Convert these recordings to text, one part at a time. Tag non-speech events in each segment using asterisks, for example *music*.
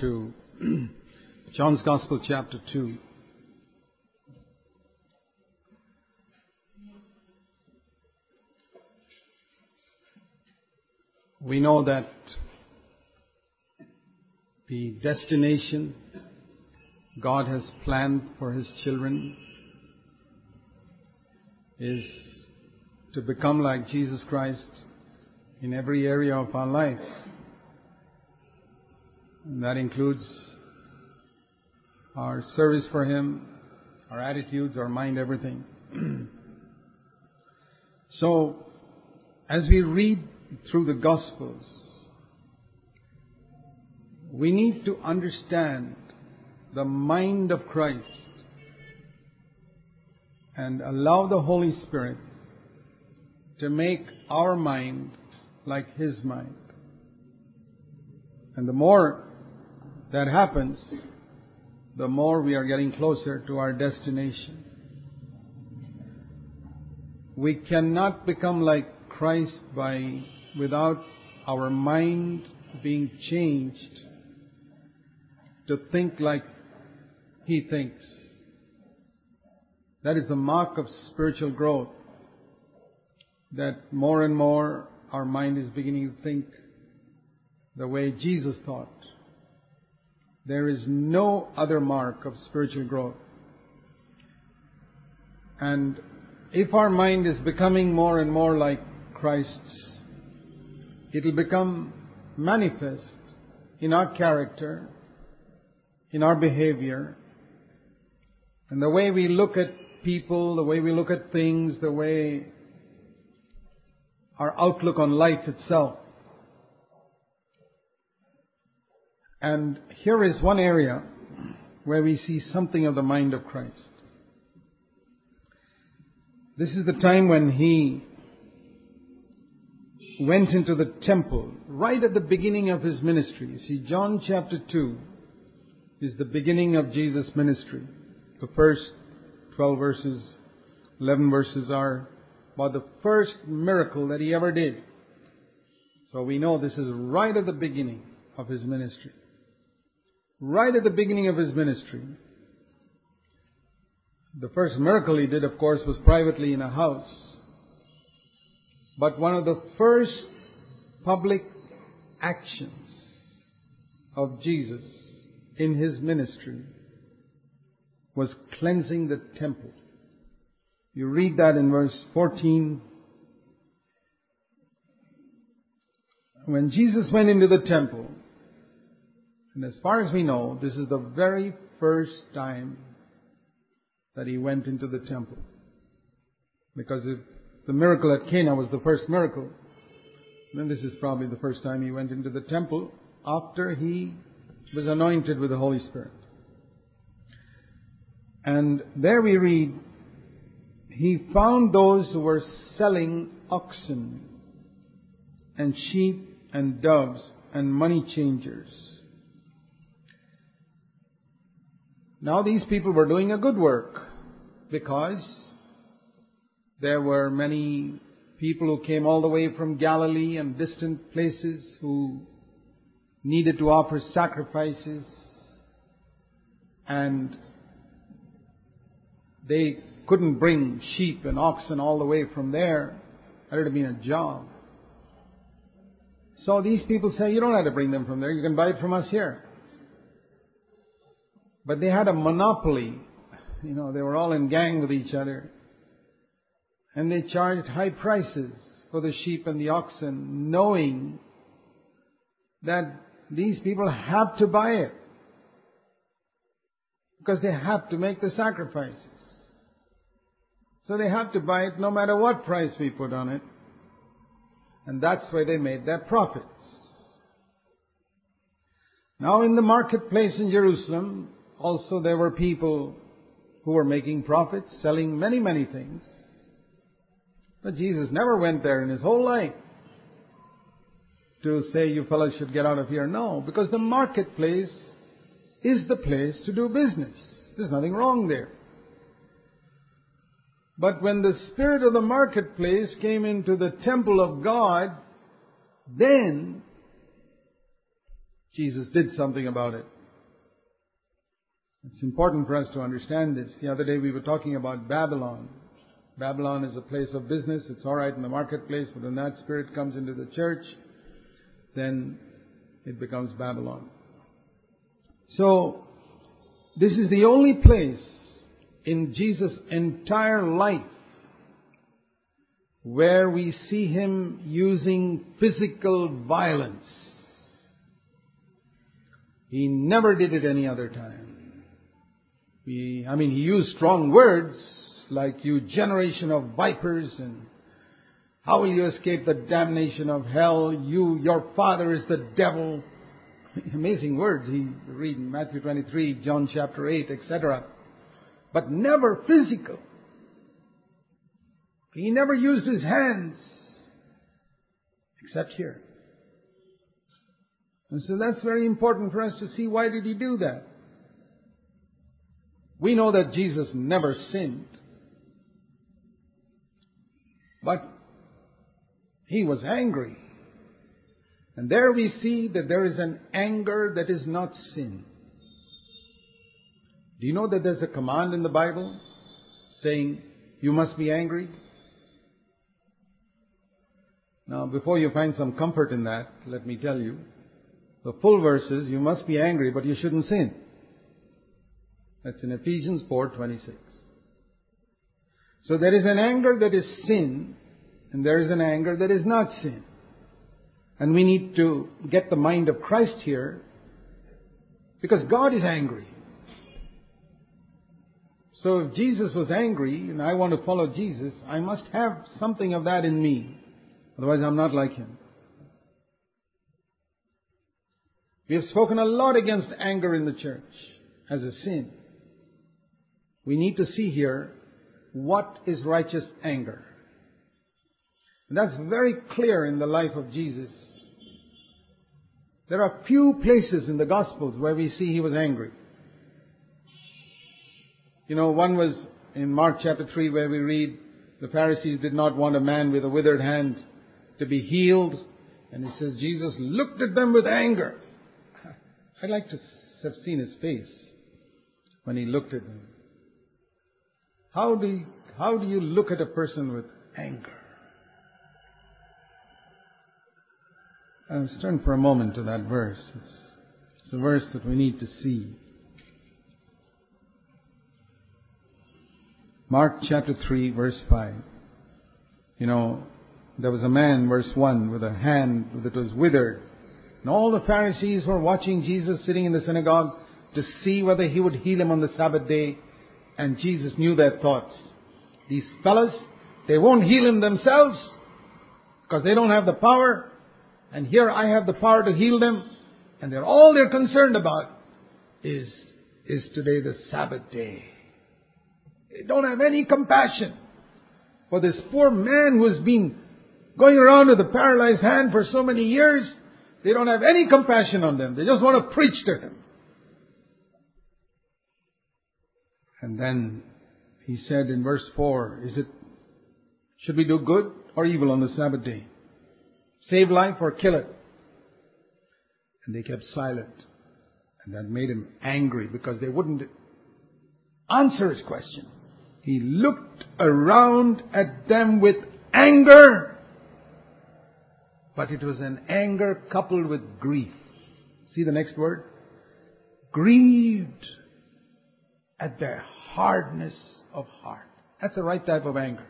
to *clears throat* John's Gospel, chapter 2. We know that the destination God has planned for His children is to become like Jesus Christ in every area of our life. And that includes our service for Him, our attitudes, our mind, everything. *clears throat* so, as we read through the Gospels, we need to understand the mind of Christ and allow the Holy Spirit to make our mind like His mind. And the more that happens, the more we are getting closer to our destination. We cannot become like Christ by without our mind being changed to think like He thinks. That is the mark of spiritual growth. That more and more our mind is beginning to think the way Jesus thought. There is no other mark of spiritual growth. And if our mind is becoming more and more like Christ's, it will become manifest in our character, in our behavior, and the way we look at people, the way we look at things, the way our outlook on life itself. And here is one area where we see something of the mind of Christ. This is the time when he went into the temple right at the beginning of his ministry. You see, John chapter 2 is the beginning of Jesus' ministry. The first 12 verses, 11 verses are about the first miracle that he ever did. So we know this is right at the beginning of his ministry. Right at the beginning of his ministry. The first miracle he did, of course, was privately in a house. But one of the first public actions of Jesus in his ministry was cleansing the temple. You read that in verse 14. When Jesus went into the temple, and as far as we know, this is the very first time that he went into the temple. Because if the miracle at Cana was the first miracle, then this is probably the first time he went into the temple after he was anointed with the Holy Spirit. And there we read, he found those who were selling oxen and sheep and doves and money changers. Now these people were doing a good work because there were many people who came all the way from Galilee and distant places who needed to offer sacrifices and they couldn't bring sheep and oxen all the way from there. That would have been a job. So these people say, you don't have to bring them from there, you can buy it from us here. But they had a monopoly. You know, they were all in gang with each other. And they charged high prices for the sheep and the oxen, knowing that these people have to buy it. Because they have to make the sacrifices. So they have to buy it no matter what price we put on it. And that's why they made their profits. Now in the marketplace in Jerusalem, also there were people who were making profits, selling many, many things. But Jesus never went there in his whole life to say, you fellows should get out of here. No, because the marketplace is the place to do business. There's nothing wrong there. But when the spirit of the marketplace came into the temple of God, then Jesus did something about it. It's important for us to understand this. The other day we were talking about Babylon. Babylon is a place of business. It's alright in the marketplace, but when that spirit comes into the church, then it becomes Babylon. So, this is the only place in Jesus' entire life where we see him using physical violence. He never did it any other time. He, I mean, he used strong words like, you generation of vipers and how will you escape the damnation of hell? You, your father is the devil. *laughs* Amazing words he read in Matthew 23, John chapter 8, etc. But never physical. He never used his hands, except here. And so that's very important for us to see why did he do that. We know that Jesus never sinned. But he was angry. And there we see that there is an anger that is not sin. Do you know that there's a command in the Bible saying, you must be angry? Now, before you find some comfort in that, let me tell you, the full verse is you must be angry, but you shouldn't sin. That's in Ephesians 4:26. So there is an anger that is sin, and there is an anger that is not sin. And we need to get the mind of Christ here, because God is angry. So if Jesus was angry, and I want to follow Jesus, I must have something of that in me. Otherwise I'm not like Him. We have spoken a lot against anger in the church as a sin. We need to see here what is righteous anger. And that's very clear in the life of Jesus. There are few places in the Gospels where we see he was angry. You know, one was in Mark chapter 3 where we read the Pharisees did not want a man with a withered hand to be healed. And he says Jesus looked at them with anger. *laughs* I'd like to have seen his face when he looked at them. How do you, how do you look at a person with anger? Let's turn for a moment to that verse. It's, it's a verse that we need to see. Mark chapter 3, verse 5. You know, there was a man, verse 1, with a hand that was withered. And all the Pharisees were watching Jesus sitting in the synagogue to see whether he would heal him on the Sabbath day. And Jesus knew their thoughts. These fellows, they won't heal him themselves because they don't have the power. And here I have the power to heal them. And they're all they're concerned about is, is today the Sabbath day. They don't have any compassion for this poor man who has been going around with a paralyzed hand for so many years. They don't have any compassion on them. They just want to preach to him. And then he said in verse 4, is it, should we do good or evil on the Sabbath day? Save life or kill it? And they kept silent. And that made him angry because they wouldn't answer his question. He looked around at them with anger, but it was an anger coupled with grief. See the next word? Grieved at their hardness of heart. That's the right type of anger.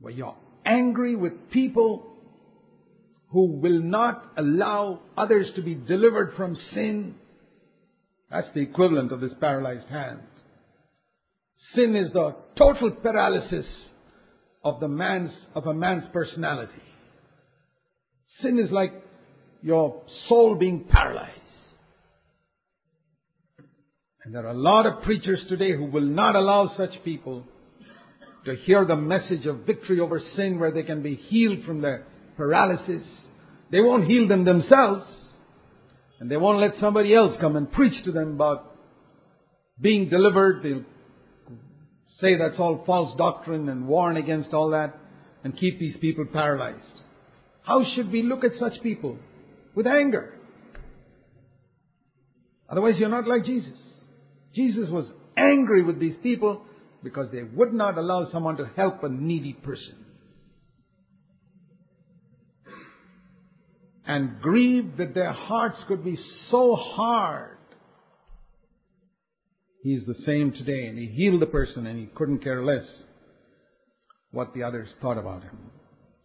Where you're angry with people who will not allow others to be delivered from sin. That's the equivalent of this paralyzed hand. Sin is the total paralysis of the man's, of a man's personality. Sin is like your soul being paralyzed. And there are a lot of preachers today who will not allow such people to hear the message of victory over sin where they can be healed from their paralysis. They won't heal them themselves. And they won't let somebody else come and preach to them about being delivered. They'll say that's all false doctrine and warn against all that and keep these people paralyzed. How should we look at such people? with anger. Otherwise, you're not like Jesus. Jesus was angry with these people because they would not allow someone to help a needy person. And grieved that their hearts could be so hard. He's the same today, and he healed the person, and he couldn't care less what the others thought about him.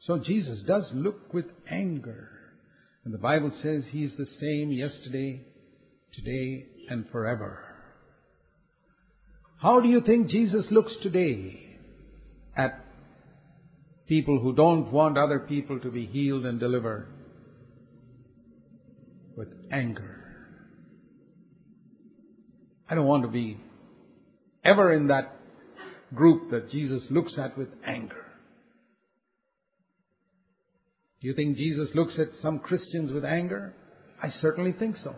So Jesus does look with anger. And the Bible says he's the same yesterday, today, and forever. How do you think Jesus looks today at people who don't want other people to be healed and delivered? With anger. I don't want to be ever in that group that Jesus looks at with anger. Do you think Jesus looks at some Christians with anger? I certainly think so.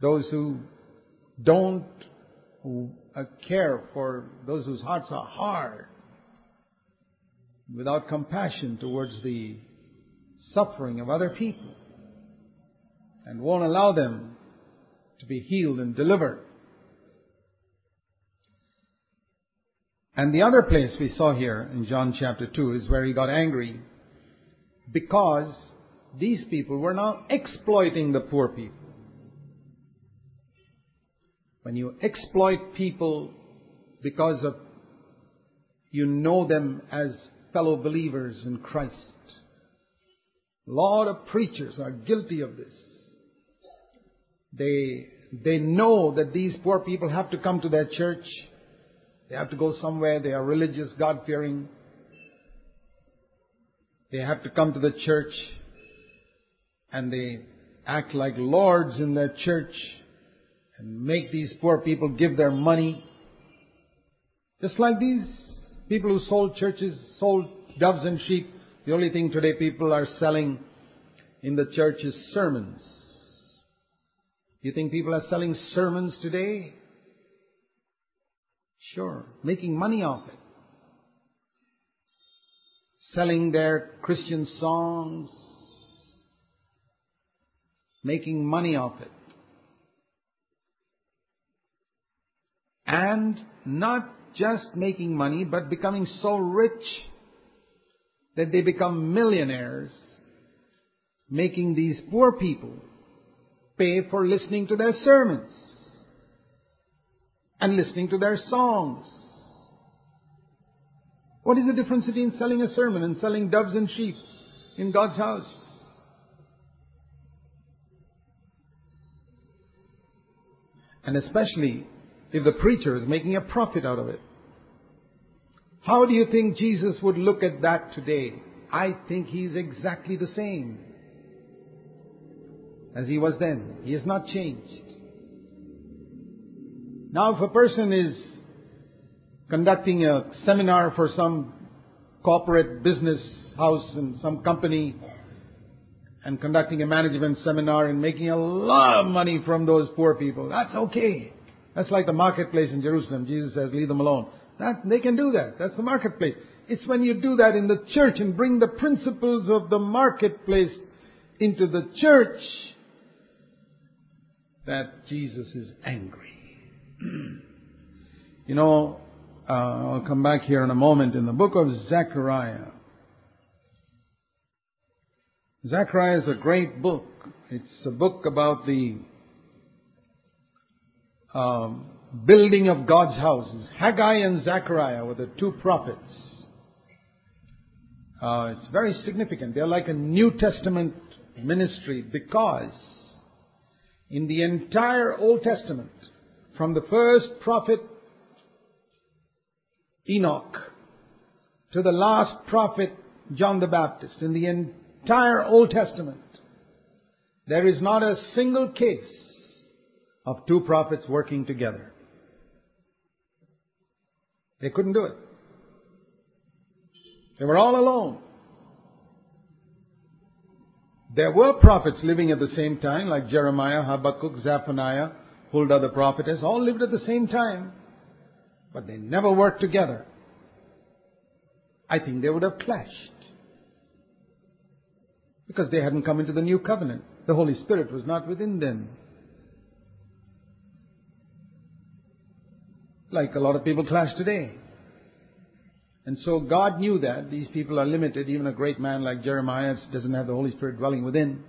Those who don't uh, care for those whose hearts are hard, without compassion towards the suffering of other people, and won't allow them to be healed and delivered. And the other place we saw here in John chapter 2 is where he got angry because these people were now exploiting the poor people. When you exploit people because of you know them as fellow believers in Christ. A lot of preachers are guilty of this. They, they know that these poor people have to come to their church they have to go somewhere. They are religious, God fearing. They have to come to the church and they act like lords in their church and make these poor people give their money. Just like these people who sold churches, sold doves and sheep. The only thing today people are selling in the church is sermons. You think people are selling sermons today? Sure, making money off it. Selling their Christian songs, making money off it. And not just making money, but becoming so rich that they become millionaires, making these poor people pay for listening to their sermons and listening to their songs. What is the difference between selling a sermon and selling doves and sheep in God's house? And especially if the preacher is making a profit out of it. How do you think Jesus would look at that today? I think he's exactly the same as he was then. He has not changed. Now, if a person is conducting a seminar for some corporate business house and some company and conducting a management seminar and making a lot of money from those poor people, that's okay. That's like the marketplace in Jerusalem. Jesus says, leave them alone. That, they can do that. That's the marketplace. It's when you do that in the church and bring the principles of the marketplace into the church that Jesus is angry *clears throat* you know, uh, I'll come back here in a moment in the book of Zechariah. Zechariah is a great book. It's a book about the um, building of God's houses. Haggai and Zechariah were the two prophets. Uh, it's very significant. They're like a New Testament ministry because in the entire Old Testament, from the first prophet Enoch to the last prophet John the Baptist in the entire Old Testament, there is not a single case of two prophets working together. They couldn't do it. They were all alone. There were prophets living at the same time, like Jeremiah, Habakkuk, Zephaniah, Huldah the prophetess, all lived at the same time, but they never worked together. I think they would have clashed. Because they hadn't come into the new covenant. The Holy Spirit was not within them. Like a lot of people clash today. And so God knew that these people are limited. Even a great man like Jeremiah doesn't have the Holy Spirit dwelling within.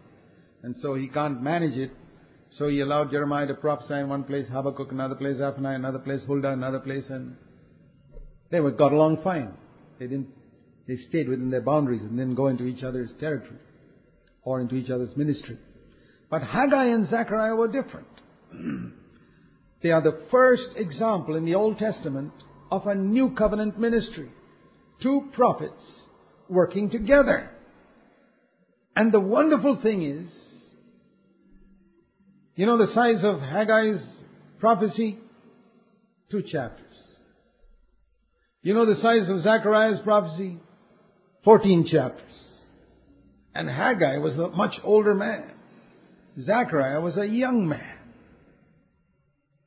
And so he can't manage it. So he allowed Jeremiah to prophesy in one place, Habakkuk another place, Zephaniah another place, Huldah another place, and they got along fine. They didn't, they stayed within their boundaries and didn't go into each other's territory or into each other's ministry. But Haggai and Zechariah were different. *clears throat* they are the first example in the Old Testament of a new covenant ministry. Two prophets working together. And the wonderful thing is, you know the size of Haggai's prophecy? Two chapters. You know the size of Zechariah's prophecy? Fourteen chapters. And Haggai was a much older man. Zechariah was a young man.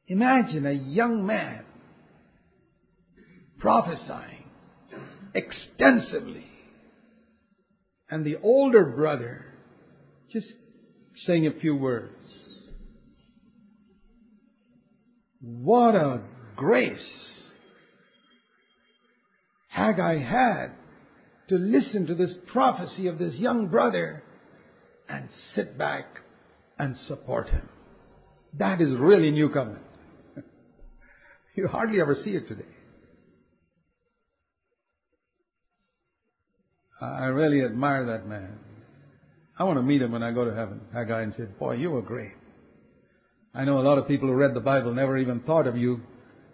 Imagine a young man prophesying extensively. And the older brother just saying a few words. What a grace Haggai had to listen to this prophecy of this young brother and sit back and support him. That is really new covenant. You hardly ever see it today. I really admire that man. I want to meet him when I go to heaven. Haggai and say, Boy, you were great. I know a lot of people who read the Bible never even thought of you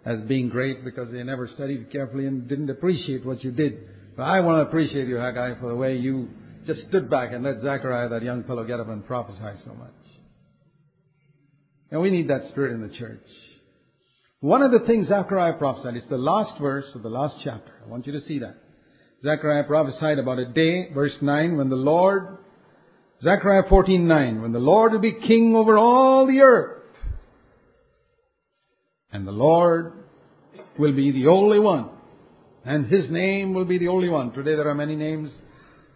as being great because they never studied carefully and didn't appreciate what you did. But I want to appreciate you, Haggai, for the way you just stood back and let Zechariah, that young fellow, get up and prophesy so much. And we need that spirit in the church. One of the things Zechariah prophesied, it's the last verse of the last chapter. I want you to see that. Zechariah prophesied about a day, verse 9, when the Lord, Zechariah 14:9, when the Lord will be king over all the earth. And the Lord will be the only one. And His name will be the only one. Today there are many names.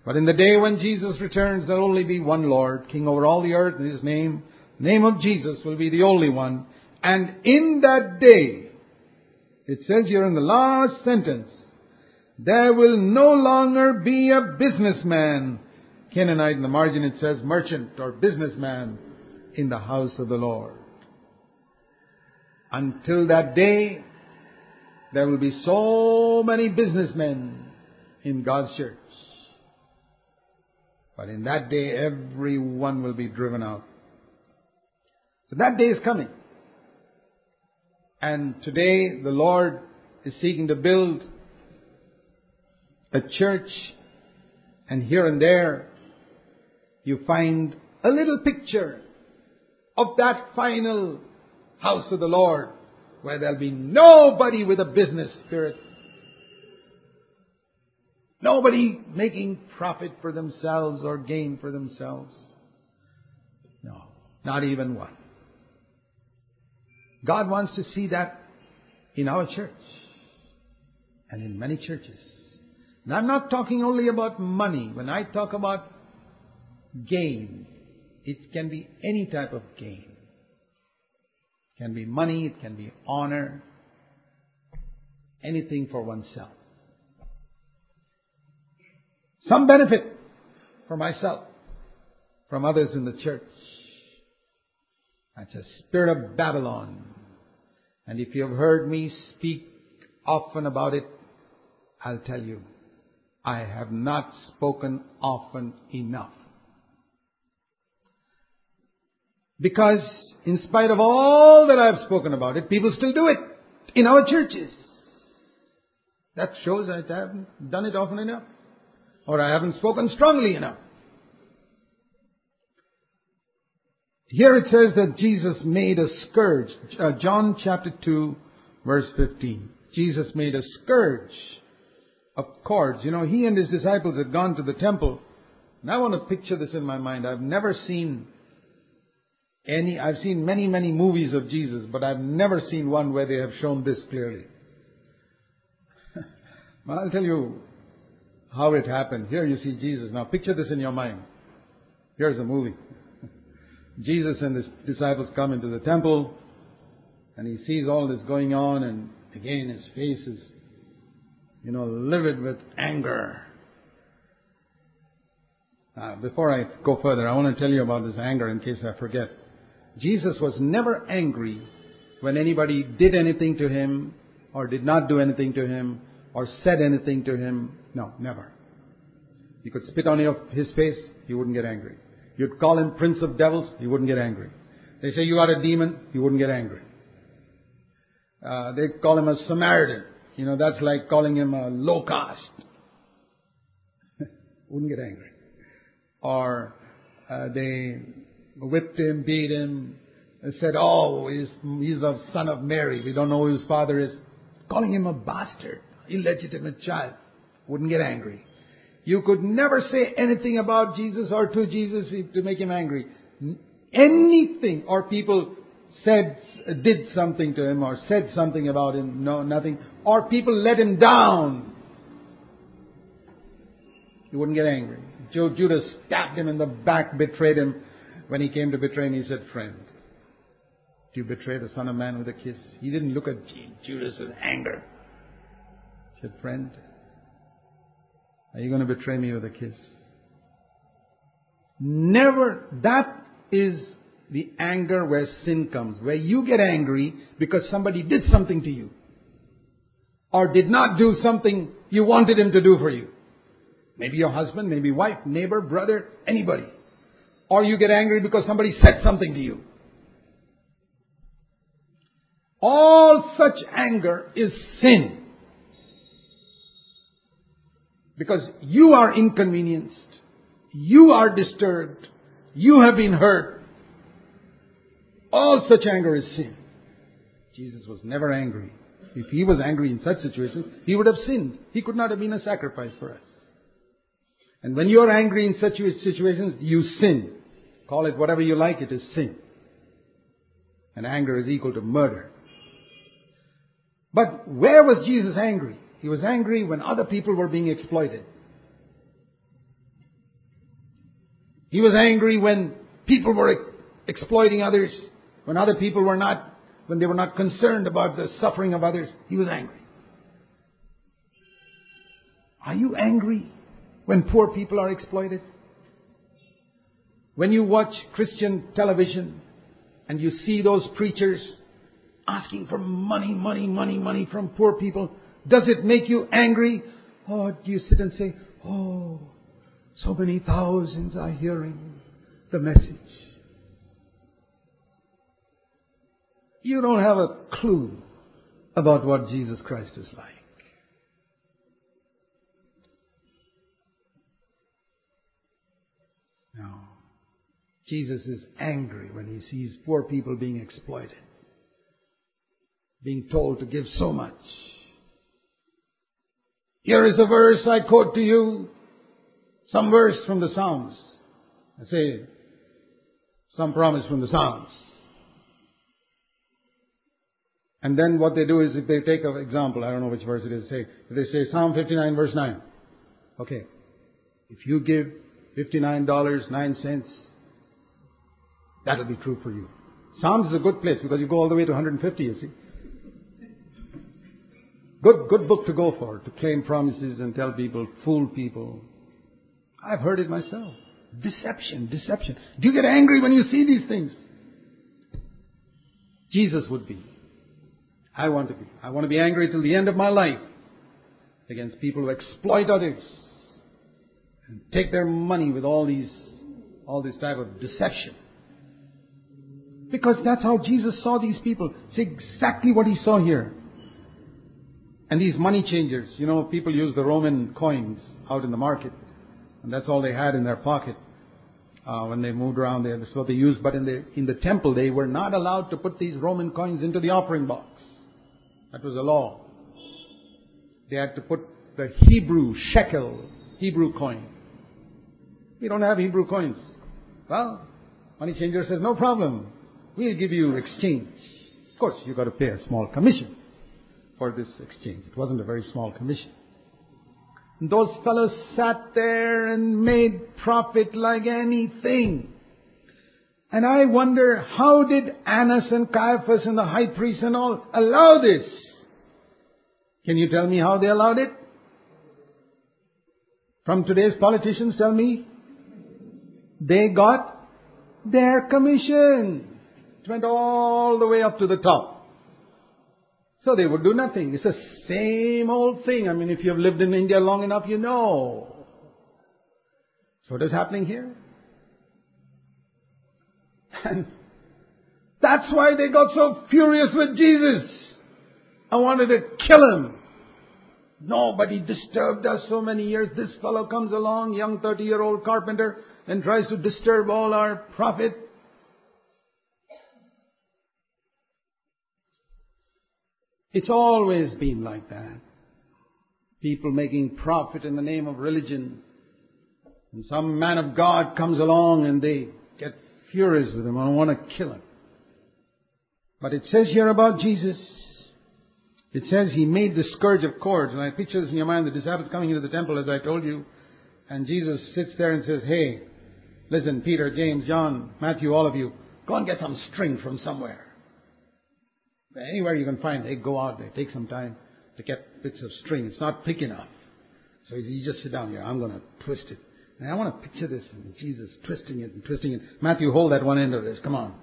But in the day when Jesus returns, there will only be one Lord, King over all the earth, and His name, name of Jesus will be the only one. And in that day, it says here in the last sentence, there will no longer be a businessman. Canaanite in the margin it says merchant or businessman in the house of the Lord. Until that day, there will be so many businessmen in God's church. But in that day, everyone will be driven out. So that day is coming. And today, the Lord is seeking to build a church, and here and there, you find a little picture of that final house of the Lord where there'll be nobody with a business spirit. Nobody making profit for themselves or gain for themselves. No, not even one. God wants to see that in our church and in many churches. And I'm not talking only about money. When I talk about gain, it can be any type of gain. It can be money, it can be honor, anything for oneself. Some benefit for myself, from others in the church. That's a spirit of Babylon. And if you have heard me speak often about it, I'll tell you, I have not spoken often enough. Because in spite of all that I've spoken about it, people still do it in our churches. That shows that I haven't done it often enough. Or I haven't spoken strongly enough. Here it says that Jesus made a scourge. Uh, John chapter 2 verse 15. Jesus made a scourge of cords. You know, he and his disciples had gone to the temple. And I want to picture this in my mind. I've never seen any, I've seen many, many movies of Jesus, but I've never seen one where they have shown this clearly. *laughs* I'll tell you how it happened. Here you see Jesus. Now picture this in your mind. Here's a movie. Jesus and his disciples come into the temple and he sees all this going on and again his face is, you know, livid with anger. Uh, before I go further, I want to tell you about this anger in case I forget. Jesus was never angry when anybody did anything to him or did not do anything to him or said anything to him. No, never. You could spit on his face, he wouldn't get angry. You'd call him prince of devils, he wouldn't get angry. They say you are a demon, he wouldn't get angry. Uh, they call him a Samaritan. You know, that's like calling him a low caste. *laughs* wouldn't get angry. Or uh, they whipped him, beat him, said, oh, he's, he's the son of Mary. We don't know who his father is. Calling him a bastard, illegitimate child. Wouldn't get angry. You could never say anything about Jesus or to Jesus to make him angry. Anything or people said, did something to him or said something about him, no, nothing. Or people let him down. He wouldn't get angry. Judas stabbed him in the back, betrayed him. When he came to betray him, he said, friend, do you betray the Son of Man with a kiss? He didn't look at Judas with anger. He said, friend, are you going to betray me with a kiss? Never, that is the anger where sin comes, where you get angry because somebody did something to you. Or did not do something you wanted him to do for you. Maybe your husband, maybe wife, neighbor, brother, anybody. Or you get angry because somebody said something to you. All such anger is sin. Because you are inconvenienced. You are disturbed. You have been hurt. All such anger is sin. Jesus was never angry. If he was angry in such situations, he would have sinned. He could not have been a sacrifice for us. And when you are angry in such situations, you sin. Call it whatever you like, it is sin. And anger is equal to murder. But where was Jesus angry? He was angry when other people were being exploited. He was angry when people were exploiting others, when other people were not, when they were not concerned about the suffering of others. He was angry. Are you angry when poor people are exploited? When you watch Christian television and you see those preachers asking for money, money, money, money from poor people, does it make you angry? Or do you sit and say, Oh, so many thousands are hearing the message? You don't have a clue about what Jesus Christ is like. No. Jesus is angry when he sees poor people being exploited, being told to give so much. Here is a verse I quote to you, some verse from the Psalms. I say, some promise from the Psalms. And then what they do is if they take an example, I don't know which verse it is, say, they say Psalm 59 verse 9. Okay. If you give $59, 9 cents, that'll be true for you. Psalms is a good place because you go all the way to 150, you see. Good, good book to go for, to claim promises and tell people, fool people. I've heard it myself. Deception, deception. Do you get angry when you see these things? Jesus would be. I want to be. I want to be angry till the end of my life against people who exploit others and take their money with all these, all this type of deception. Because that's how Jesus saw these people. It's exactly what he saw here. And these money changers, you know, people use the Roman coins out in the market. And that's all they had in their pocket. Uh, when they moved around there, that's what they used. But in the, in the temple, they were not allowed to put these Roman coins into the offering box. That was a law. They had to put the Hebrew shekel, Hebrew coin. We don't have Hebrew coins. Well, money changer says, no problem. We'll give you exchange. Of course, you've got to pay a small commission for this exchange. It wasn't a very small commission. Those fellows sat there and made profit like anything. And I wonder, how did Annas and Caiaphas and the high priest and all allow this? Can you tell me how they allowed it? From today's politicians, tell me. They got their commission. It went all the way up to the top. So they would do nothing. It's the same old thing. I mean, if you have lived in India long enough, you know. So what is happening here? And that's why they got so furious with Jesus. I wanted to kill him. Nobody disturbed us so many years. This fellow comes along, young 30 year old carpenter, and tries to disturb all our profit. It's always been like that. People making profit in the name of religion. And some man of God comes along and they get furious with him and want to kill him. But it says here about Jesus, it says he made the scourge of cords. And I picture this in your mind, the disciples coming into the temple as I told you. And Jesus sits there and says, hey, listen, Peter, James, John, Matthew, all of you, go and get some string from somewhere. Anywhere you can find, they go out there, take some time to get bits of string. It's not thick enough. So you just sit down here. I'm going to twist it. And I want to picture this and Jesus twisting it and twisting it. Matthew, hold that one end of this. Come on.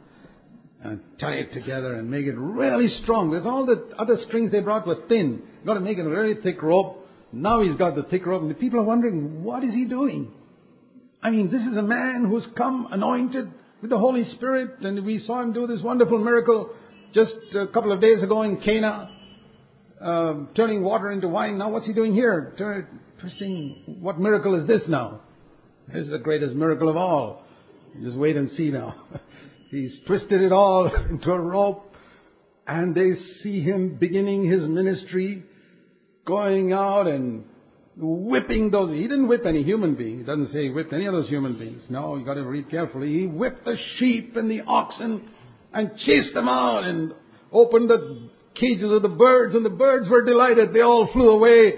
And tie it together and make it really strong. Because all the other strings they brought were thin. You've got to make a very thick rope. Now he's got the thick rope and the people are wondering, what is he doing? I mean, this is a man who's come anointed with the Holy Spirit and we saw him do this wonderful miracle just a couple of days ago in Cana, um, turning water into wine. Now what's he doing here? Turn, twisting. What miracle is this now? This is the greatest miracle of all. Just wait and see now. *laughs* He's twisted it all *laughs* into a rope, and they see him beginning his ministry, going out and whipping those. He didn't whip any human being. He doesn't say he whipped any of those human beings. No, you got to read carefully. He whipped the sheep and the oxen and chased them out and opened the cages of the birds, and the birds were delighted. They all flew away.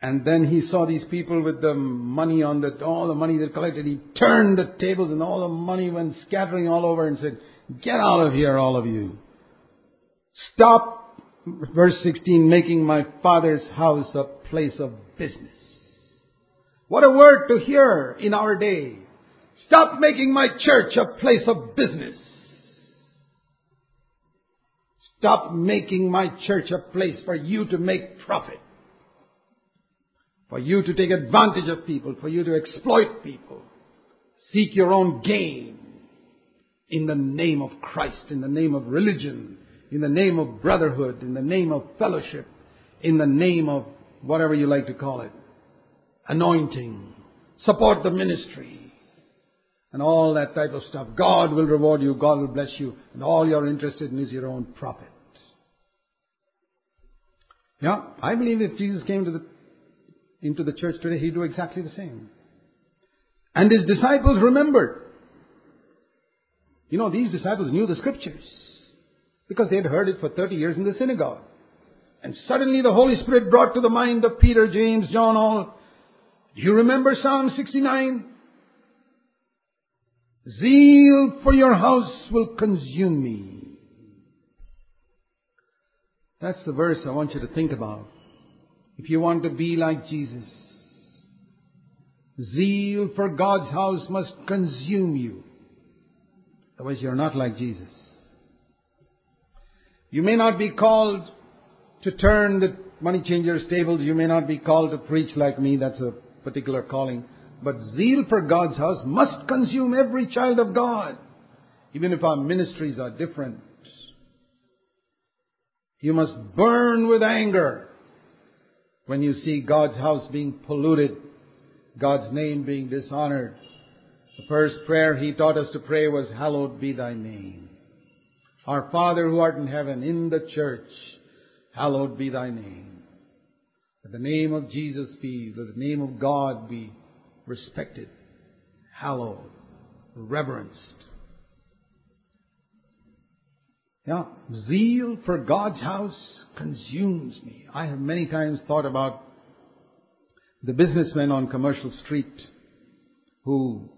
And then he saw these people with the money on the, all the money they collected. He turned the tables and all the money went scattering all over and said, get out of here, all of you. Stop, verse 16, making my father's house a place of business. What a word to hear in our day. Stop making my church a place of business. Stop making my church a place for you to make profit. For you to take advantage of people, for you to exploit people. Seek your own gain in the name of Christ, in the name of religion, in the name of brotherhood, in the name of fellowship, in the name of whatever you like to call it. Anointing. Support the ministry and all that type of stuff. God will reward you, God will bless you, and all you're interested in is your own profit. Yeah, I believe if Jesus came to the, into the church today, he'd do exactly the same. And his disciples remembered. You know, these disciples knew the scriptures because they had heard it for 30 years in the synagogue. And suddenly the Holy Spirit brought to the mind of Peter, James, John, all. Do you remember Psalm 69? Zeal for your house will consume me. That's the verse I want you to think about. If you want to be like Jesus, zeal for God's house must consume you. Otherwise, you're not like Jesus. You may not be called to turn the money changers' tables. You may not be called to preach like me. That's a particular calling. But zeal for God's house must consume every child of God, even if our ministries are different. You must burn with anger when you see God's house being polluted, God's name being dishonored. The first prayer he taught us to pray was, Hallowed be thy name. Our Father who art in heaven, in the church, hallowed be thy name. Let the name of Jesus be, let the name of God be respected, hallowed, reverenced. Yeah, zeal for God's house consumes me. I have many times thought about the businessmen on Commercial Street who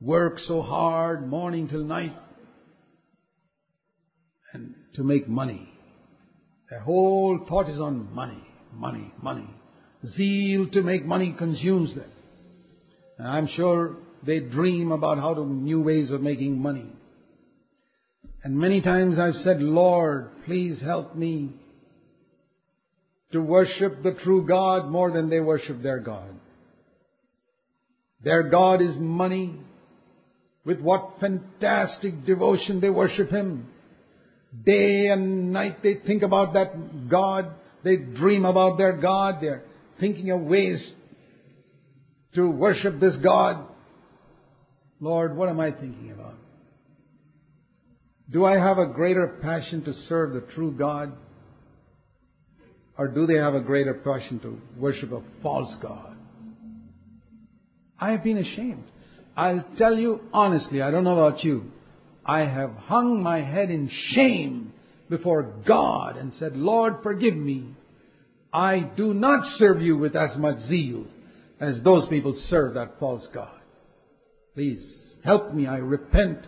work so hard morning till night and to make money. Their whole thought is on money, money, money. Zeal to make money consumes them. And I'm sure they dream about how to new ways of making money. And many times I've said, Lord, please help me to worship the true God more than they worship their God. Their God is money. With what fantastic devotion they worship Him. Day and night they think about that God. They dream about their God. They're thinking of ways to worship this God. Lord, what am I thinking about? Do I have a greater passion to serve the true God? Or do they have a greater passion to worship a false God? I have been ashamed. I'll tell you honestly, I don't know about you. I have hung my head in shame before God and said, Lord, forgive me. I do not serve you with as much zeal as those people serve that false God. Please help me. I repent.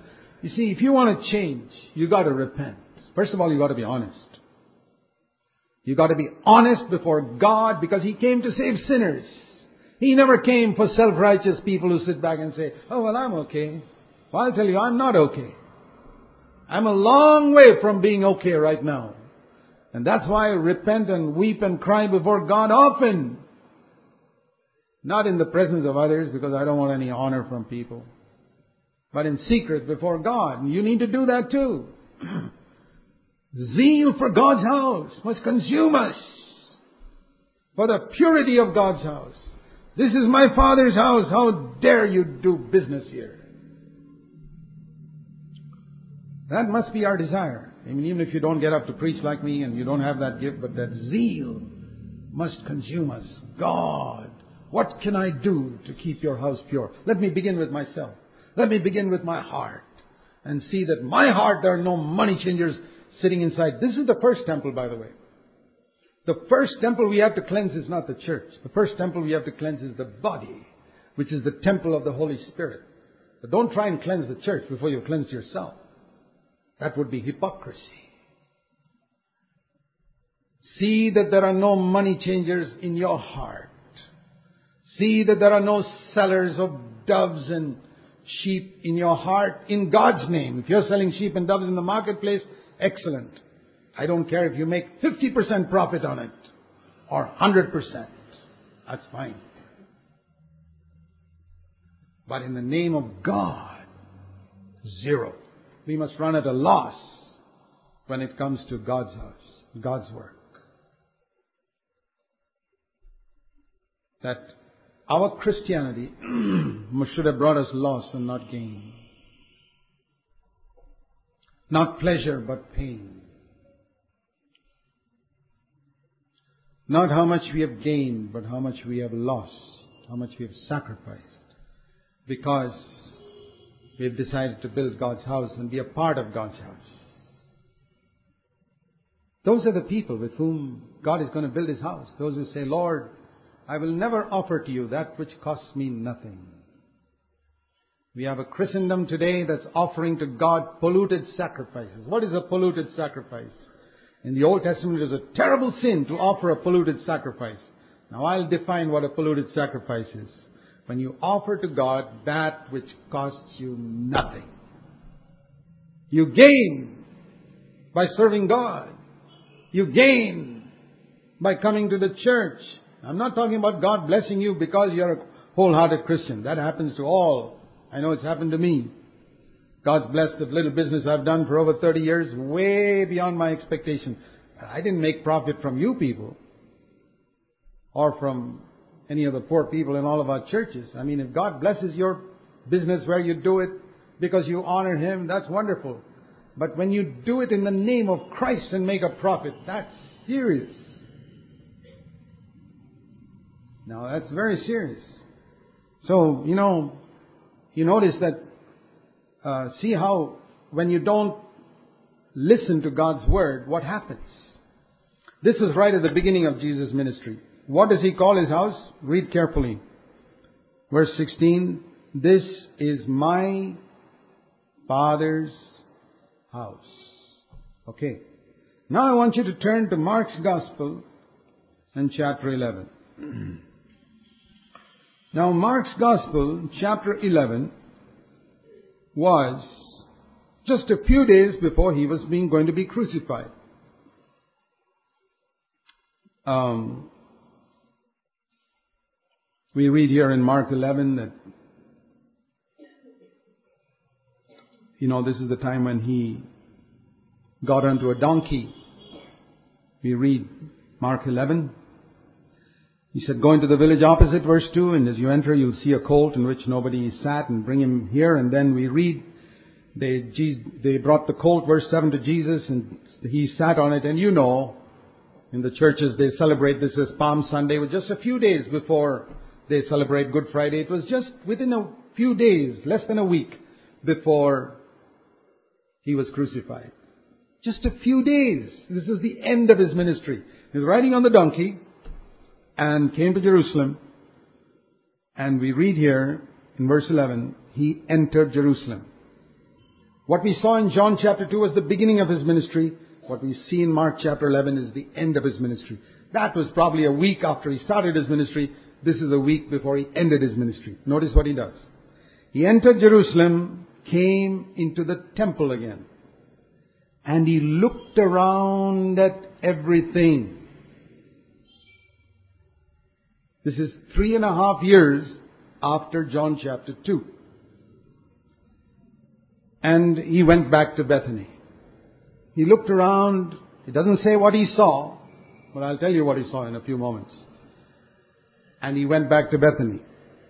You see, if you want to change, you got to repent. First of all, you got to be honest. You got to be honest before God because He came to save sinners. He never came for self-righteous people who sit back and say, oh well, I'm okay. Well, I'll tell you, I'm not okay. I'm a long way from being okay right now. And that's why I repent and weep and cry before God often. Not in the presence of others because I don't want any honor from people. But in secret before God. And you need to do that too. *clears throat* Zeal for God's house must consume us. For the purity of God's house. This is my Father's house. How dare you do business here? That must be our desire. I mean, even if you don't get up to preach like me and you don't have that gift, but that zeal must consume us. God, what can I do to keep your house pure? Let me begin with myself. Let me begin with my heart and see that my heart there are no money changers sitting inside. This is the first temple, by the way. The first temple we have to cleanse is not the church. The first temple we have to cleanse is the body, which is the temple of the Holy Spirit. But don't try and cleanse the church before you cleanse yourself. That would be hypocrisy. See that there are no money changers in your heart. See that there are no sellers of doves and sheep in your heart in God's name. If you're selling sheep and doves in the marketplace, excellent. I don't care if you make 50% profit on it or 100%. That's fine. But in the name of God, zero. We must run at a loss when it comes to God's house, God's work. That our Christianity *clears throat* should have brought us loss and not gain. Not pleasure, but pain. Not how much we have gained, but how much we have lost, how much we have sacrificed. Because we have decided to build God's house and be a part of God's house. Those are the people with whom God is going to build His house. Those who say, Lord, I will never offer to you that which costs me nothing. We have a Christendom today that's offering to God polluted sacrifices. What is a polluted sacrifice? In the Old Testament, it was a terrible sin to offer a polluted sacrifice. Now I'll define what a polluted sacrifice is. When you offer to God that which costs you nothing. You gain by serving God. You gain by coming to the church. I'm not talking about God blessing you because you're a wholehearted Christian. That happens to all. I know it's happened to me. God's blessed the little business I've done for over 30 years, way beyond my expectation. I didn't make profit from you people or from any of the poor people in all of our churches. I mean, if God blesses your business where you do it because you honor Him, that's wonderful. But when you do it in the name of Christ and make a profit, that's serious. Now, that's very serious. So, you know, you notice that uh, see how when you don't listen to God's word, what happens? This is right at the beginning of Jesus' ministry. What does he call his house? Read carefully. Verse 16, this is my Father's house. Okay. Now I want you to turn to Mark's Gospel and chapter 11. *clears throat* now Mark's Gospel, chapter 11, was just a few days before he was being going to be crucified. Um, we read here in Mark 11 that, you know, this is the time when he got onto a donkey. We read Mark 11. He said, go into the village opposite, verse 2, and as you enter, you'll see a colt in which nobody sat, and bring him here. And then we read, they, they brought the colt, verse 7, to Jesus, and he sat on it. And you know, in the churches, they celebrate this as Palm Sunday, just a few days before they celebrate Good Friday. It was just within a few days, less than a week, before he was crucified. Just a few days. This is the end of his ministry. He was riding on the donkey and came to Jerusalem. And we read here in verse 11, he entered Jerusalem. What we saw in John chapter 2 was the beginning of his ministry. What we see in Mark chapter 11 is the end of his ministry. That was probably a week after he started his ministry. This is a week before he ended his ministry. Notice what he does. He entered Jerusalem, came into the temple again, and he looked around at everything. This is three and a half years after John chapter 2. And he went back to Bethany. He looked around. It doesn't say what he saw, but I'll tell you what he saw in a few moments. And he went back to Bethany.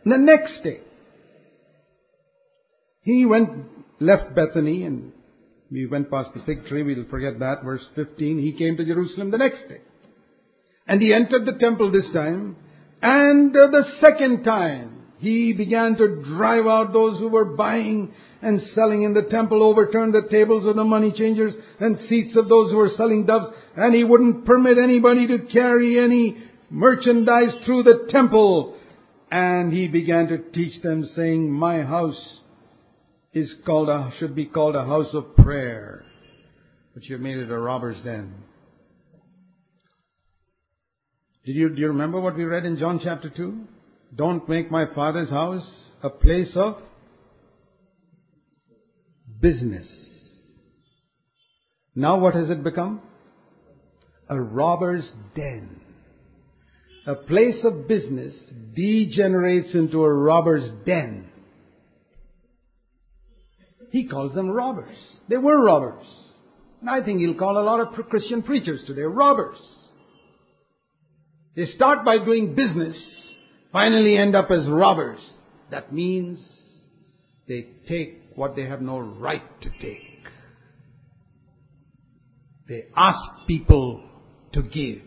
And the next day, he went, left Bethany and we went past the fig tree. We'll forget that. Verse 15. He came to Jerusalem the next day. And he entered the temple this time. And the second time, he began to drive out those who were buying and selling in the temple, overturned the tables of the money changers and seats of those who were selling doves, and he wouldn't permit anybody to carry any merchandise through the temple. And he began to teach them saying, my house is called a, should be called a house of prayer, but you've made it a robber's den. Did you, do you remember what we read in John chapter 2? Don't make my father's house a place of business. Now what has it become? A robber's den. A place of business degenerates into a robber's den. He calls them robbers. They were robbers. And I think he'll call a lot of Christian preachers today robbers. They start by doing business, finally end up as robbers. That means they take what they have no right to take. They ask people to give. Do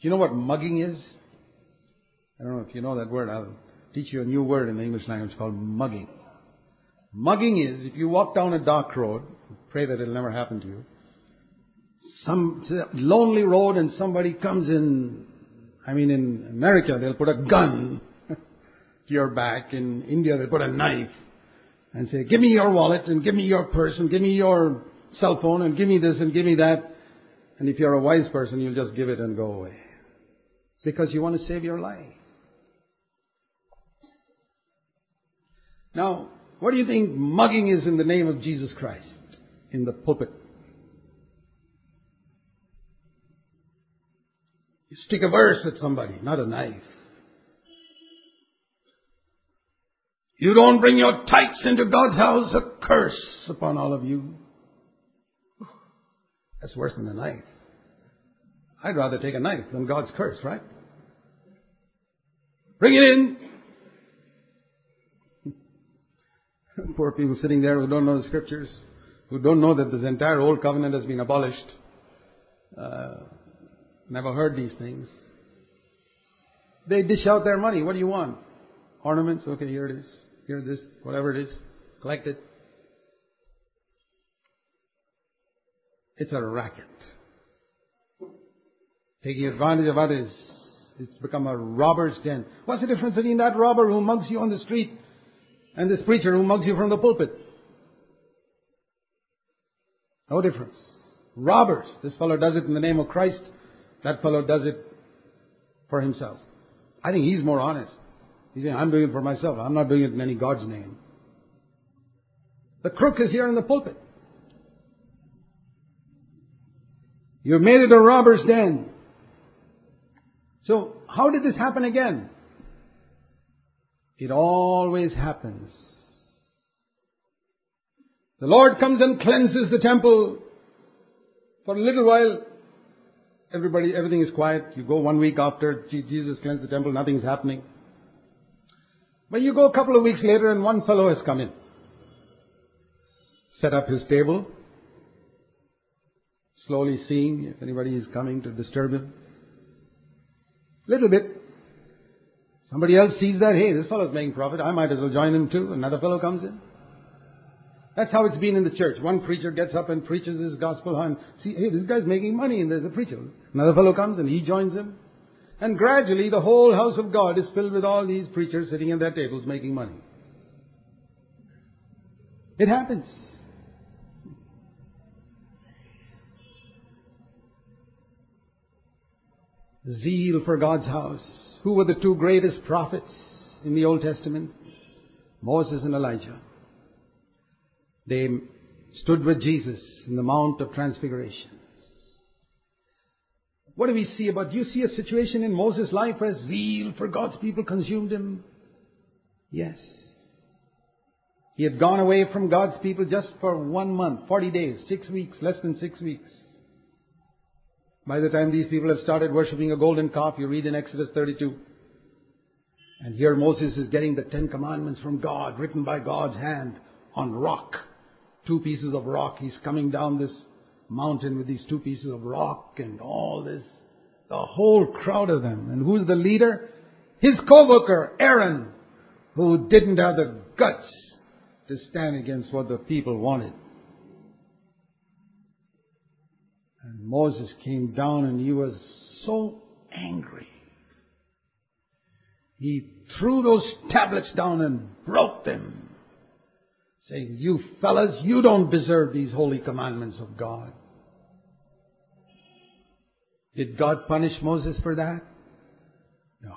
you know what mugging is? I don't know if you know that word. I'll teach you a new word in the English language called mugging. Mugging is if you walk down a dark road, pray that it'll never happen to you, some lonely road and somebody comes in, I mean in America they'll put a gun *laughs* to your back, in India they'll put a knife and say, give me your wallet and give me your purse and give me your cell phone and give me this and give me that. And if you're a wise person, you'll just give it and go away. Because you want to save your life. Now, what do you think mugging is in the name of Jesus Christ in the pulpit? You stick a verse at somebody, not a knife. You don't bring your tithes into God's house, a curse upon all of you. That's worse than a knife. I'd rather take a knife than God's curse, right? Bring it in! *laughs* Poor people sitting there who don't know the scriptures, who don't know that this entire old covenant has been abolished, uh, never heard these things. They dish out their money. What do you want? Ornaments? Okay, here it is. Here this, whatever it is. Collect it. It's a racket. Taking advantage of others. It's become a robber's den. What's the difference between that robber who mugs you on the street and this preacher who mugs you from the pulpit? No difference. Robbers. This fellow does it in the name of Christ. That fellow does it for himself. I think he's more honest. He's saying, I'm doing it for myself. I'm not doing it in any God's name. The crook is here in the pulpit. You've made it a robber's den. So, how did this happen again? It always happens. The Lord comes and cleanses the temple. For a little while, everybody, everything is quiet. You go one week after Jesus cleansed the temple, nothing's happening. But you go a couple of weeks later and one fellow has come in. Set up his table. Slowly seeing if anybody is coming to disturb him. Little bit. Somebody else sees that, hey, this fellow's making profit, I might as well join him too. Another fellow comes in. That's how it's been in the church. One preacher gets up and preaches his gospel and see, hey, this guy's making money and there's a preacher. Another fellow comes and he joins him. And gradually the whole house of God is filled with all these preachers sitting at their tables making money. It happens. Zeal for God's house. Who were the two greatest prophets in the Old Testament? Moses and Elijah. They stood with Jesus in the Mount of Transfiguration. What do we see about, do you see a situation in Moses' life where zeal for God's people consumed him? Yes. He had gone away from God's people just for one month, 40 days, six weeks, less than six weeks. By the time these people have started worshipping a golden calf, you read in Exodus 32. And here Moses is getting the Ten Commandments from God, written by God's hand on rock. Two pieces of rock. He's coming down this mountain with these two pieces of rock and all this. The whole crowd of them. And who's the leader? His co-worker, Aaron, who didn't have the guts to stand against what the people wanted. And Moses came down and he was so angry. He threw those tablets down and broke them, saying, You fellas, you don't deserve these holy commandments of God. Did God punish Moses for that? No.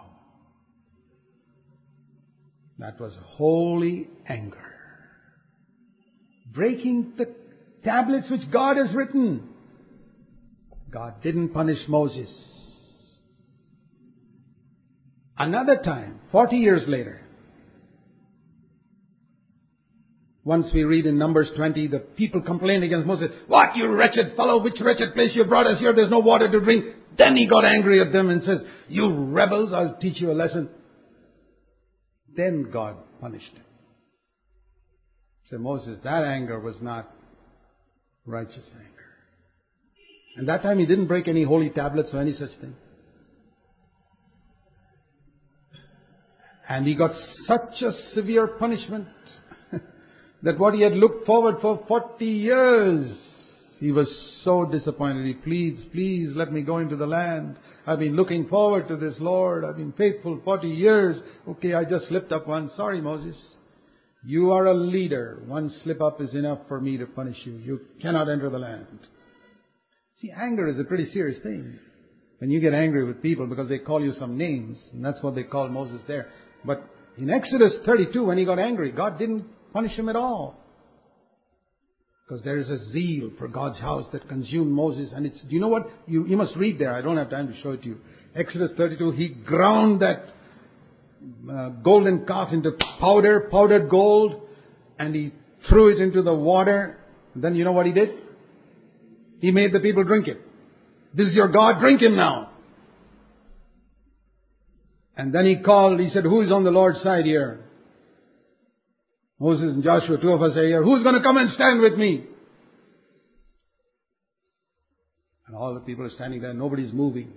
That was holy anger. Breaking the tablets which God has written. God didn't punish Moses. Another time, 40 years later, once we read in Numbers 20, the people complained against Moses, What, you wretched fellow, which wretched place you brought us here, there's no water to drink. Then he got angry at them and says, You rebels, I'll teach you a lesson. Then God punished him. Said Moses, that anger was not righteous anger. And that time he didn't break any holy tablets or any such thing. And he got such a severe punishment *laughs* that what he had looked forward for 40 years, he was so disappointed. He pleads, please let me go into the land. I've been looking forward to this, Lord. I've been faithful 40 years. Okay, I just slipped up once. Sorry, Moses. You are a leader. One slip up is enough for me to punish you. You cannot enter the land. See, anger is a pretty serious thing. When you get angry with people because they call you some names, and that's what they called Moses there. But in Exodus 32, when he got angry, God didn't punish him at all. Because there is a zeal for God's house that consumed Moses. And it's, do you know what? You, you must read there. I don't have time to show it to you. Exodus 32, he ground that uh, golden calf into powder, powdered gold, and he threw it into the water. And then you know what he did? He made the people drink it. This is your God, drink him now. And then he called, he said, who is on the Lord's side here? Moses and Joshua, two of us are here. Who's going to come and stand with me? And all the people are standing there. Nobody's moving.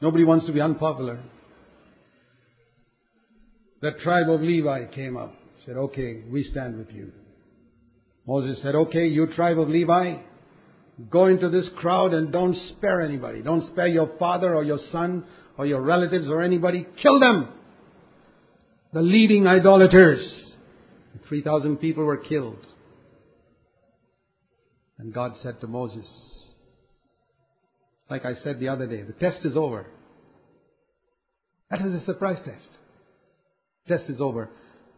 Nobody wants to be unpopular. The tribe of Levi came up. Said, okay, we stand with you. Moses said, okay, you tribe of Levi, Go into this crowd and don't spare anybody. Don't spare your father or your son or your relatives or anybody. Kill them. The leading idolaters. 3,000 people were killed. And God said to Moses, like I said the other day, the test is over. That was a surprise test. Test is over.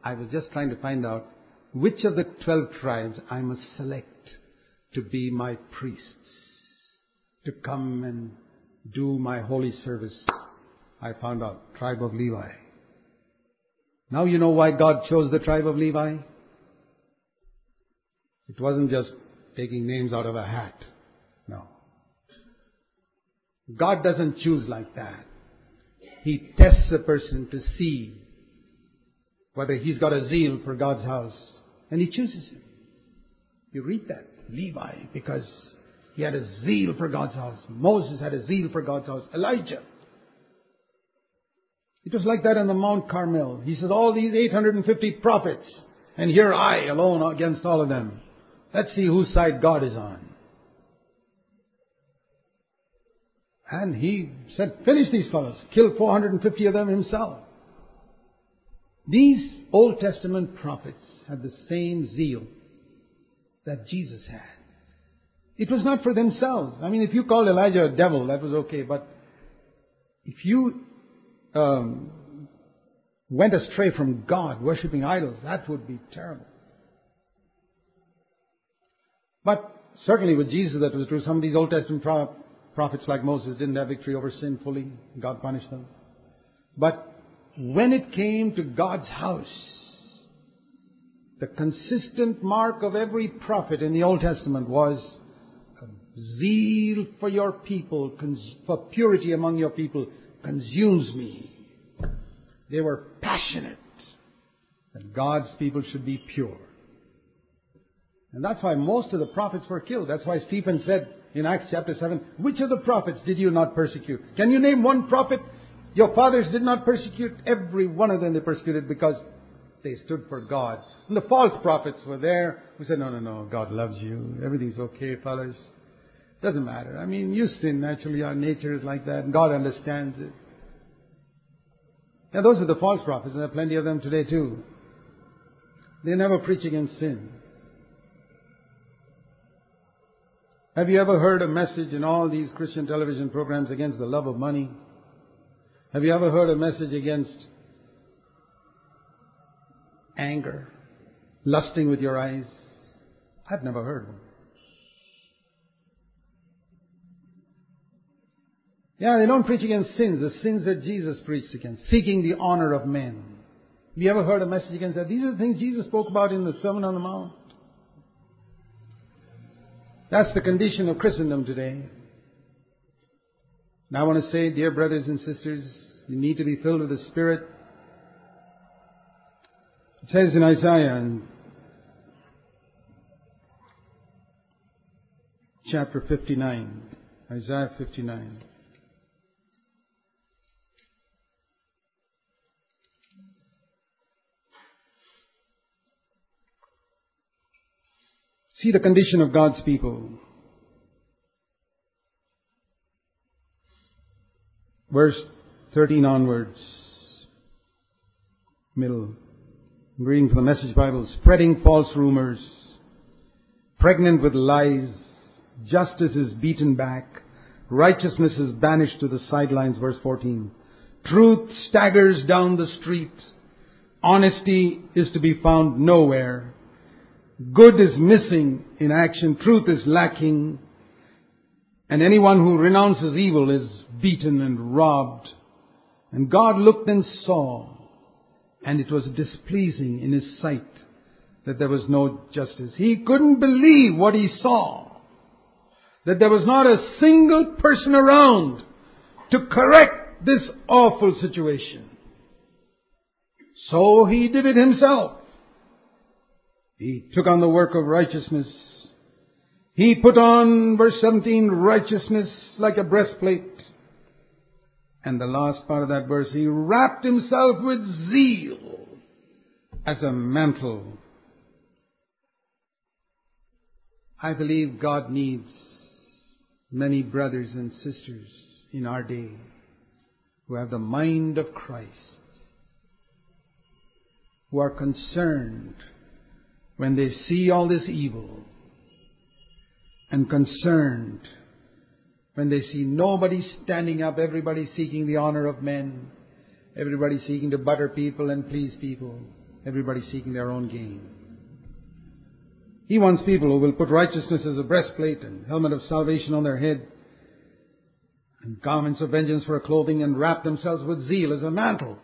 I was just trying to find out which of the 12 tribes I must select to be my priests, to come and do my holy service. I found out, tribe of Levi. Now you know why God chose the tribe of Levi? It wasn't just taking names out of a hat. No. God doesn't choose like that. He tests a person to see whether he's got a zeal for God's house. And he chooses him. You read that. Levi, because he had a zeal for God's house. Moses had a zeal for God's house. Elijah. It was like that on the Mount Carmel. He says, all these 850 prophets, and here I alone against all of them. Let's see whose side God is on. And he said, finish these fellows. Kill 450 of them himself. These Old Testament prophets had the same zeal that Jesus had. It was not for themselves. I mean, if you called Elijah a devil, that was okay. But if you um, went astray from God, worshipping idols, that would be terrible. But certainly with Jesus, that was true. Some of these Old Testament pro- prophets, like Moses, didn't have victory over sin fully. God punished them. But when it came to God's house, the consistent mark of every prophet in the Old Testament was um, zeal for your people, for purity among your people, consumes me. They were passionate that God's people should be pure. And that's why most of the prophets were killed. That's why Stephen said in Acts chapter 7, which of the prophets did you not persecute? Can you name one prophet your fathers did not persecute? Every one of them they persecuted because they stood for God. And the false prophets were there who said, no, no, no, God loves you. Everything's okay, fellas. Doesn't matter. I mean, you sin naturally. Our nature is like that. And God understands it. Now, those are the false prophets, and there are plenty of them today too. They never preach against sin. Have you ever heard a message in all these Christian television programs against the love of money? Have you ever heard a message against anger, lusting with your eyes? I've never heard one. Yeah, they don't preach against sins, the sins that Jesus preached against, seeking the honor of men. Have you ever heard a message against that? These are the things Jesus spoke about in the Sermon on the Mount. That's the condition of Christendom today. And I want to say, dear brothers and sisters, you need to be filled with the Spirit. It says in Isaiah chapter 59, Isaiah 59. See the condition of God's people. Verse 13 onwards. Middle. I'm reading from the Message Bible. Spreading false rumors. Pregnant with lies. Justice is beaten back. Righteousness is banished to the sidelines. Verse 14. Truth staggers down the street. Honesty is to be found nowhere. Good is missing in action. Truth is lacking. And anyone who renounces evil is beaten and robbed. And God looked and saw, and it was displeasing in his sight that there was no justice. He couldn't believe what he saw. That there was not a single person around to correct this awful situation. So he did it himself. He took on the work of righteousness. He put on, verse 17, righteousness like a breastplate. And the last part of that verse, he wrapped himself with zeal as a mantle. I believe God needs many brothers and sisters in our day who have the mind of Christ, who are concerned when they see all this evil, and concerned when they see nobody standing up, everybody seeking the honor of men, everybody seeking to butter people and please people, everybody seeking their own gain. He wants people who will put righteousness as a breastplate and helmet of salvation on their head and garments of vengeance for clothing and wrap themselves with zeal as a mantle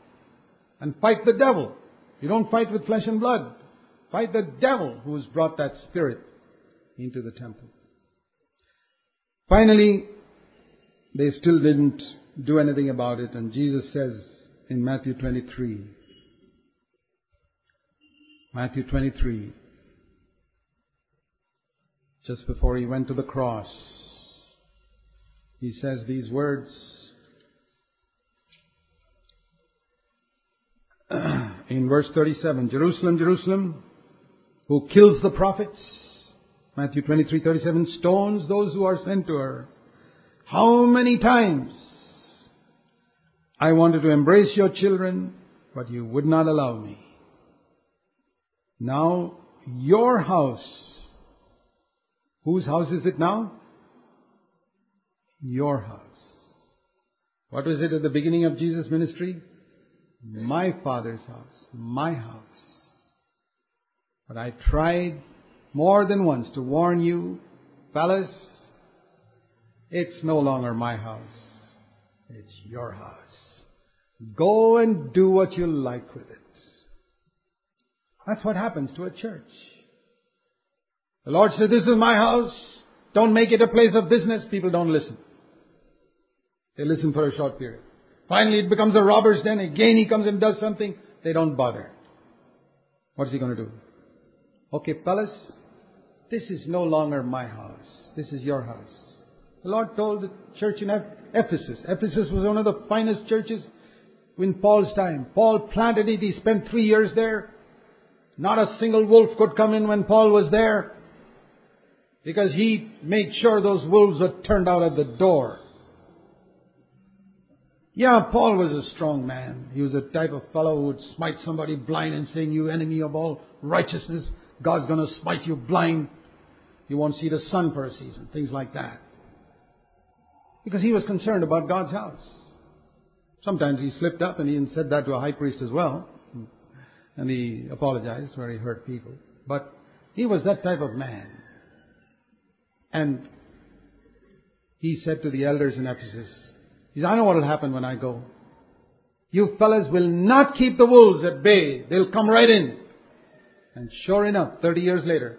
and fight the devil. You don't fight with flesh and blood. Fight the devil who has brought that spirit into the temple. Finally, they still didn't do anything about it and Jesus says in Matthew 23, Matthew 23, just before he went to the cross, he says these words *clears throat* in verse 37 Jerusalem, Jerusalem, who kills the prophets. Matthew 23 37 stones those who are sent to her. How many times I wanted to embrace your children, but you would not allow me. Now, your house, whose house is it now? Your house. What was it at the beginning of Jesus' ministry? My Father's house, my house. But I tried more than once to warn you, fellas, it's no longer my house. It's your house. Go and do what you like with it. That's what happens to a church. The Lord said, This is my house. Don't make it a place of business. People don't listen. They listen for a short period. Finally, it becomes a robber's den. Again, he comes and does something. They don't bother. What is he going to do? Okay, fellas, this is no longer my house. This is your house. The Lord told the church in Ephesus. Ephesus was one of the finest churches in Paul's time. Paul planted it. He spent three years there. Not a single wolf could come in when Paul was there because he made sure those wolves were turned out at the door. Yeah, Paul was a strong man. He was a type of fellow who would smite somebody blind and saying, You enemy of all righteousness, God's going to smite you blind. You won't see the sun for a season. Things like that. Because he was concerned about God's house. Sometimes he slipped up and he said that to a high priest as well. And he apologized where he hurt people. But he was that type of man. And he said to the elders in Ephesus, he said, I know what will happen when I go. You fellows will not keep the wolves at bay. They'll come right in. And sure enough, 30 years later,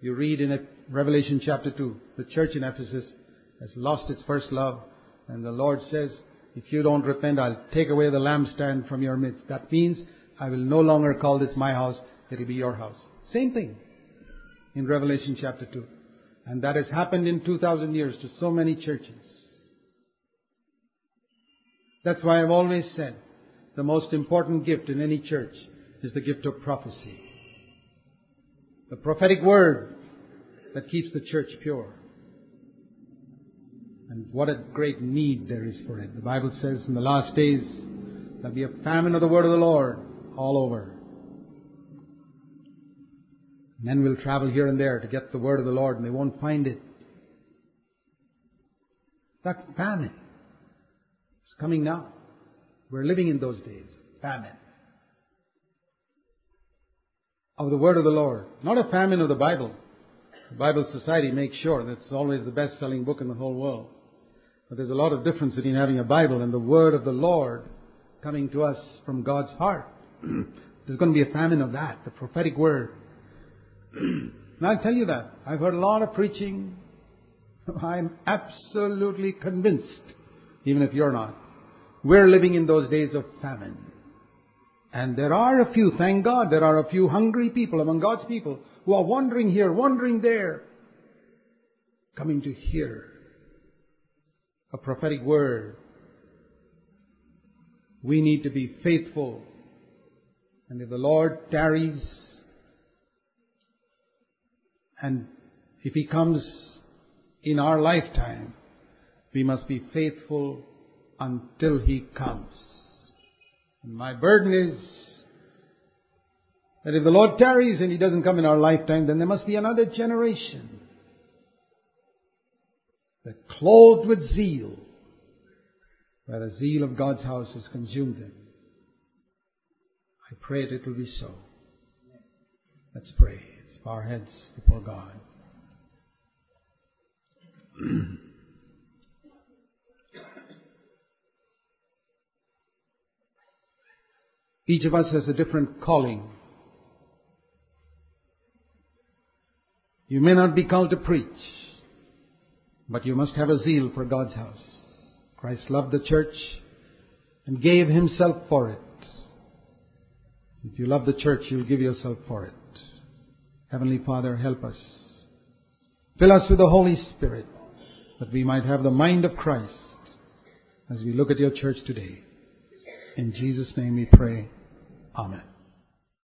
you read in Revelation chapter 2, the church in Ephesus has lost its first love. And the Lord says, if you don't repent, I'll take away the lampstand from your midst. That means I will no longer call this my house, it'll be your house. Same thing in Revelation chapter 2. And that has happened in 2000 years to so many churches. That's why I've always said the most important gift in any church is the gift of prophecy. The prophetic word that keeps the church pure. And what a great need there is for it. The Bible says in the last days there'll be a famine of the word of the Lord all over. Men will travel here and there to get the word of the Lord and they won't find it. That famine is coming now. We're living in those days. Famine. Of the word of the Lord. Not a famine of the Bible. The Bible Society makes sure that it's always the best selling book in the whole world. But there's a lot of difference between having a Bible and the Word of the Lord coming to us from God's heart. *clears throat* there's going to be a famine of that, the prophetic Word. *clears throat* and I'll tell you that. I've heard a lot of preaching. *laughs* I'm absolutely convinced, even if you're not. We're living in those days of famine. And there are a few, thank God, there are a few hungry people among God's people who are wandering here, wandering there, coming to hear a prophetic word. We need to be faithful. And if the Lord tarries, and if He comes in our lifetime, we must be faithful until He comes. And my burden is that if the Lord tarries and He doesn't come in our lifetime, then there must be another generation that clothed with zeal, where the zeal of God's house has consumed them. I pray that it will be so. Let's pray. Let's bow our heads before God. *clears throat* Each of us has a different calling. You may not be called to preach, but you must have a zeal for God's house. Christ loved the church and gave himself for it. If you love the church, you'll give yourself for it. Heavenly Father, help us. Fill us with the Holy Spirit that we might have the mind of Christ as we look at your church today. In Jesus' name we pray. Amen.